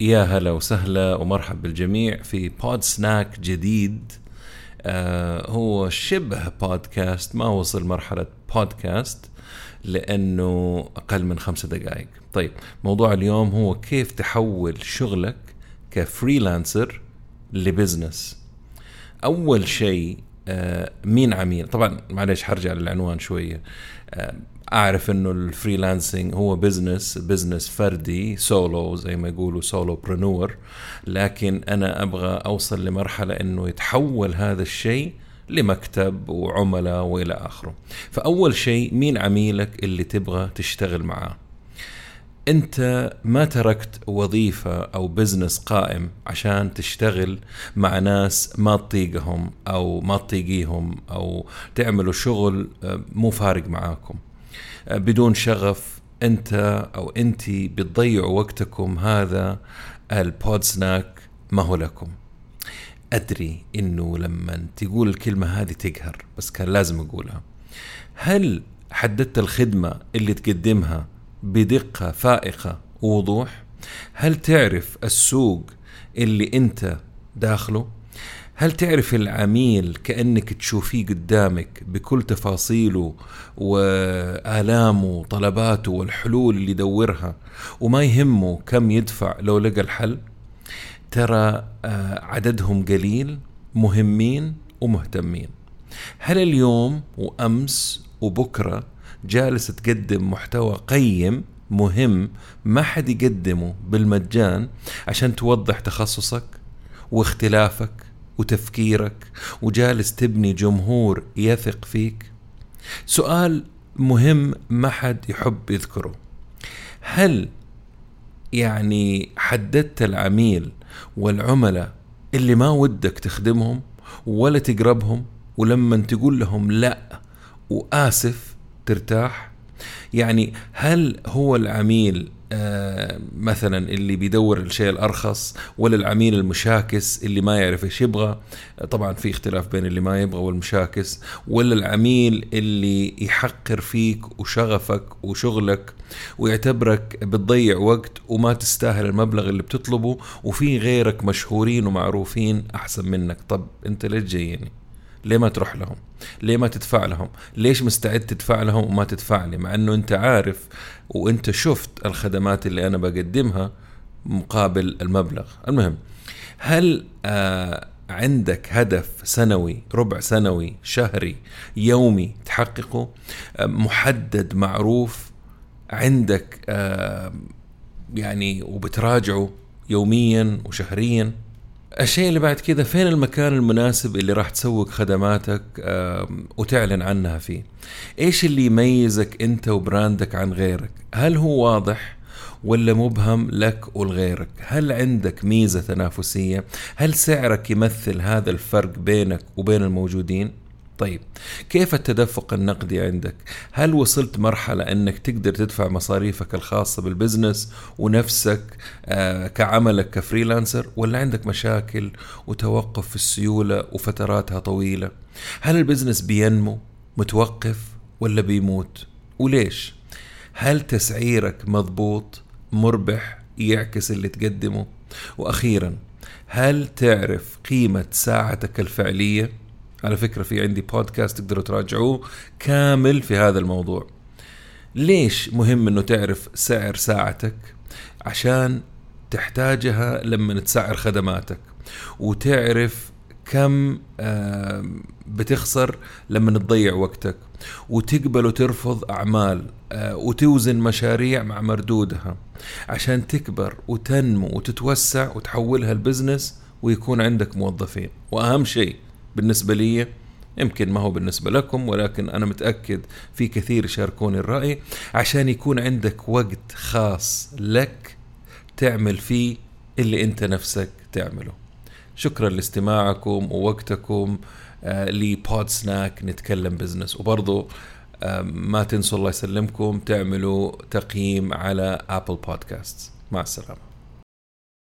يا هلا وسهلا ومرحب بالجميع في pod snack جديد. آه هو شبه بودكاست ما وصل مرحلة بودكاست لأنه أقل من خمسة دقائق. طيب موضوع اليوم هو كيف تحول شغلك ك freelancer ل business. أول شيء آه مين عميل؟ طبعا معلش حرجع للعنوان شوية. آه اعرف إنه ال freelancing هو business business فردي سولو زي ما يقولوا solopreneur لكن أنا أبغى أوصل لمرحلة إنه يتحول هذا الشيء لمكتب وعملاء وإلى آخره. فأول شيء مين عميلك اللي تبغى تشتغل معاه؟ أنت ما تركت وظيفة أو بزنس قائم عشان تشتغل مع ناس ما تطيقهم أو ما تطيقيهم أو تعملوا شغل آه، مو فارق معاكم. بدون شغف انت أو انت بتضيعوا وقتكم هذا البود سناك ما هو لكم. أدري إنه لما تقول الكلمة هذه تقهر بس كان لازم أقولها. هل حددت الخدمة اللي تقدمها بدقة فائقة ووضوح؟ هل تعرف السوق اللي أنت داخله؟ هل تعرف العميل كأنك تشوفيه قدامك بكل تفاصيله وآلامه وطلباته والحلول اللي يدورها وما يهمه كم يدفع لو لقى الحل؟ ترى آه، عددهم قليل مهمين ومهتمين. هل اليوم وأمس وبكرة جالس تقدم محتوى قيم مهم ما حد يقدمه بالمجان عشان توضح تخصصك واختلافك؟ وتفكيرك وجالس تبني جمهور يثق فيك؟ سؤال مهم ما حد يحب يذكره. هل يعني حددت العميل والعملاء اللي ما ودك تخدمهم ولا تقربهم ولما تقول لهم لا وآسف ترتاح؟ يعني هل هو العميل مثلا اللي بيدور الشيء الأرخص ولا العميل المشاكس اللي ما يعرف إيش يبغى. طبعا في اختلاف بين اللي ما يبغى والمشاكس. ولا العميل اللي يحقر فيك وشغفك وشغلك ويعتبرك بتضيع وقت وما تستاهل المبلغ اللي بتطلبه وفي غيرك مشهورين ومعروفين أحسن منك. طب أنت ليش جايني ليه ما تروح لهم؟ ليه ما تدفع لهم؟ ليش مستعد تدفع لهم وما تدفع لي؟ مع إنه أنت عارف وأنت شفت الخدمات اللي أنا بقدمها مقابل المبلغ. المهم هل آه عندك هدف سنوي ربع سنوي شهري يومي تحققه؟ آه محدد معروف عندك آه يعني وبتراجعه يوميا وشهريا؟ الشيء اللي بعد كذا فين المكان المناسب اللي راح تسوق خدماتك وتعلن عنها فيه؟ إيش اللي يميزك أنت وبراندك عن غيرك؟ هل هو واضح ولا مبهم لك ولغيرك؟ هل عندك ميزة تنافسية؟ هل سعرك يمثل هذا الفرق بينك وبين الموجودين؟ طيب كيف التدفق النقدي عندك؟ هل وصلت مرحلة إنك تقدر تدفع مصاريفك الخاصة بال business ونفسك آه كعملك ك freelancer ولا عندك مشاكل وتوقف في السيولة وفتراتها طويلة؟ هل ال business بينمو متوقف ولا بيموت؟ وليش؟ هل تسعيرك مضبوط مربح يعكس اللي تقدمه؟ وأخيرا هل تعرف قيمة ساعتك الفعلية؟ على فكرة في عندي بودكاست تقدروا تراجعوه كامل في هذا الموضوع. ليش مهم إنه تعرف سعر ساعتك؟ عشان تحتاجها لما تسعر خدماتك. وتعرف كم بتخسر لما تضيع وقتك. وتقبل وترفض أعمال آه، وتوزن مشاريع مع مردودها. عشان تكبر وتنمو وتتوسع وتحولها البزنس ويكون عندك موظفين. وأهم شيء بالنسبة لي يمكن ما هو بالنسبة لكم ولكن أنا متأكد في كثير يشاركوني الرأي. عشان يكون عندك وقت خاص لك تعمل فيه اللي أنت نفسك تعمله. شكرا لاستماعكم ووقتكم آه ل pod snack نتكلم business وبرضو ما تنسوا الله يسلمكم تعملوا تقييم على Apple Podcast مع السلامة.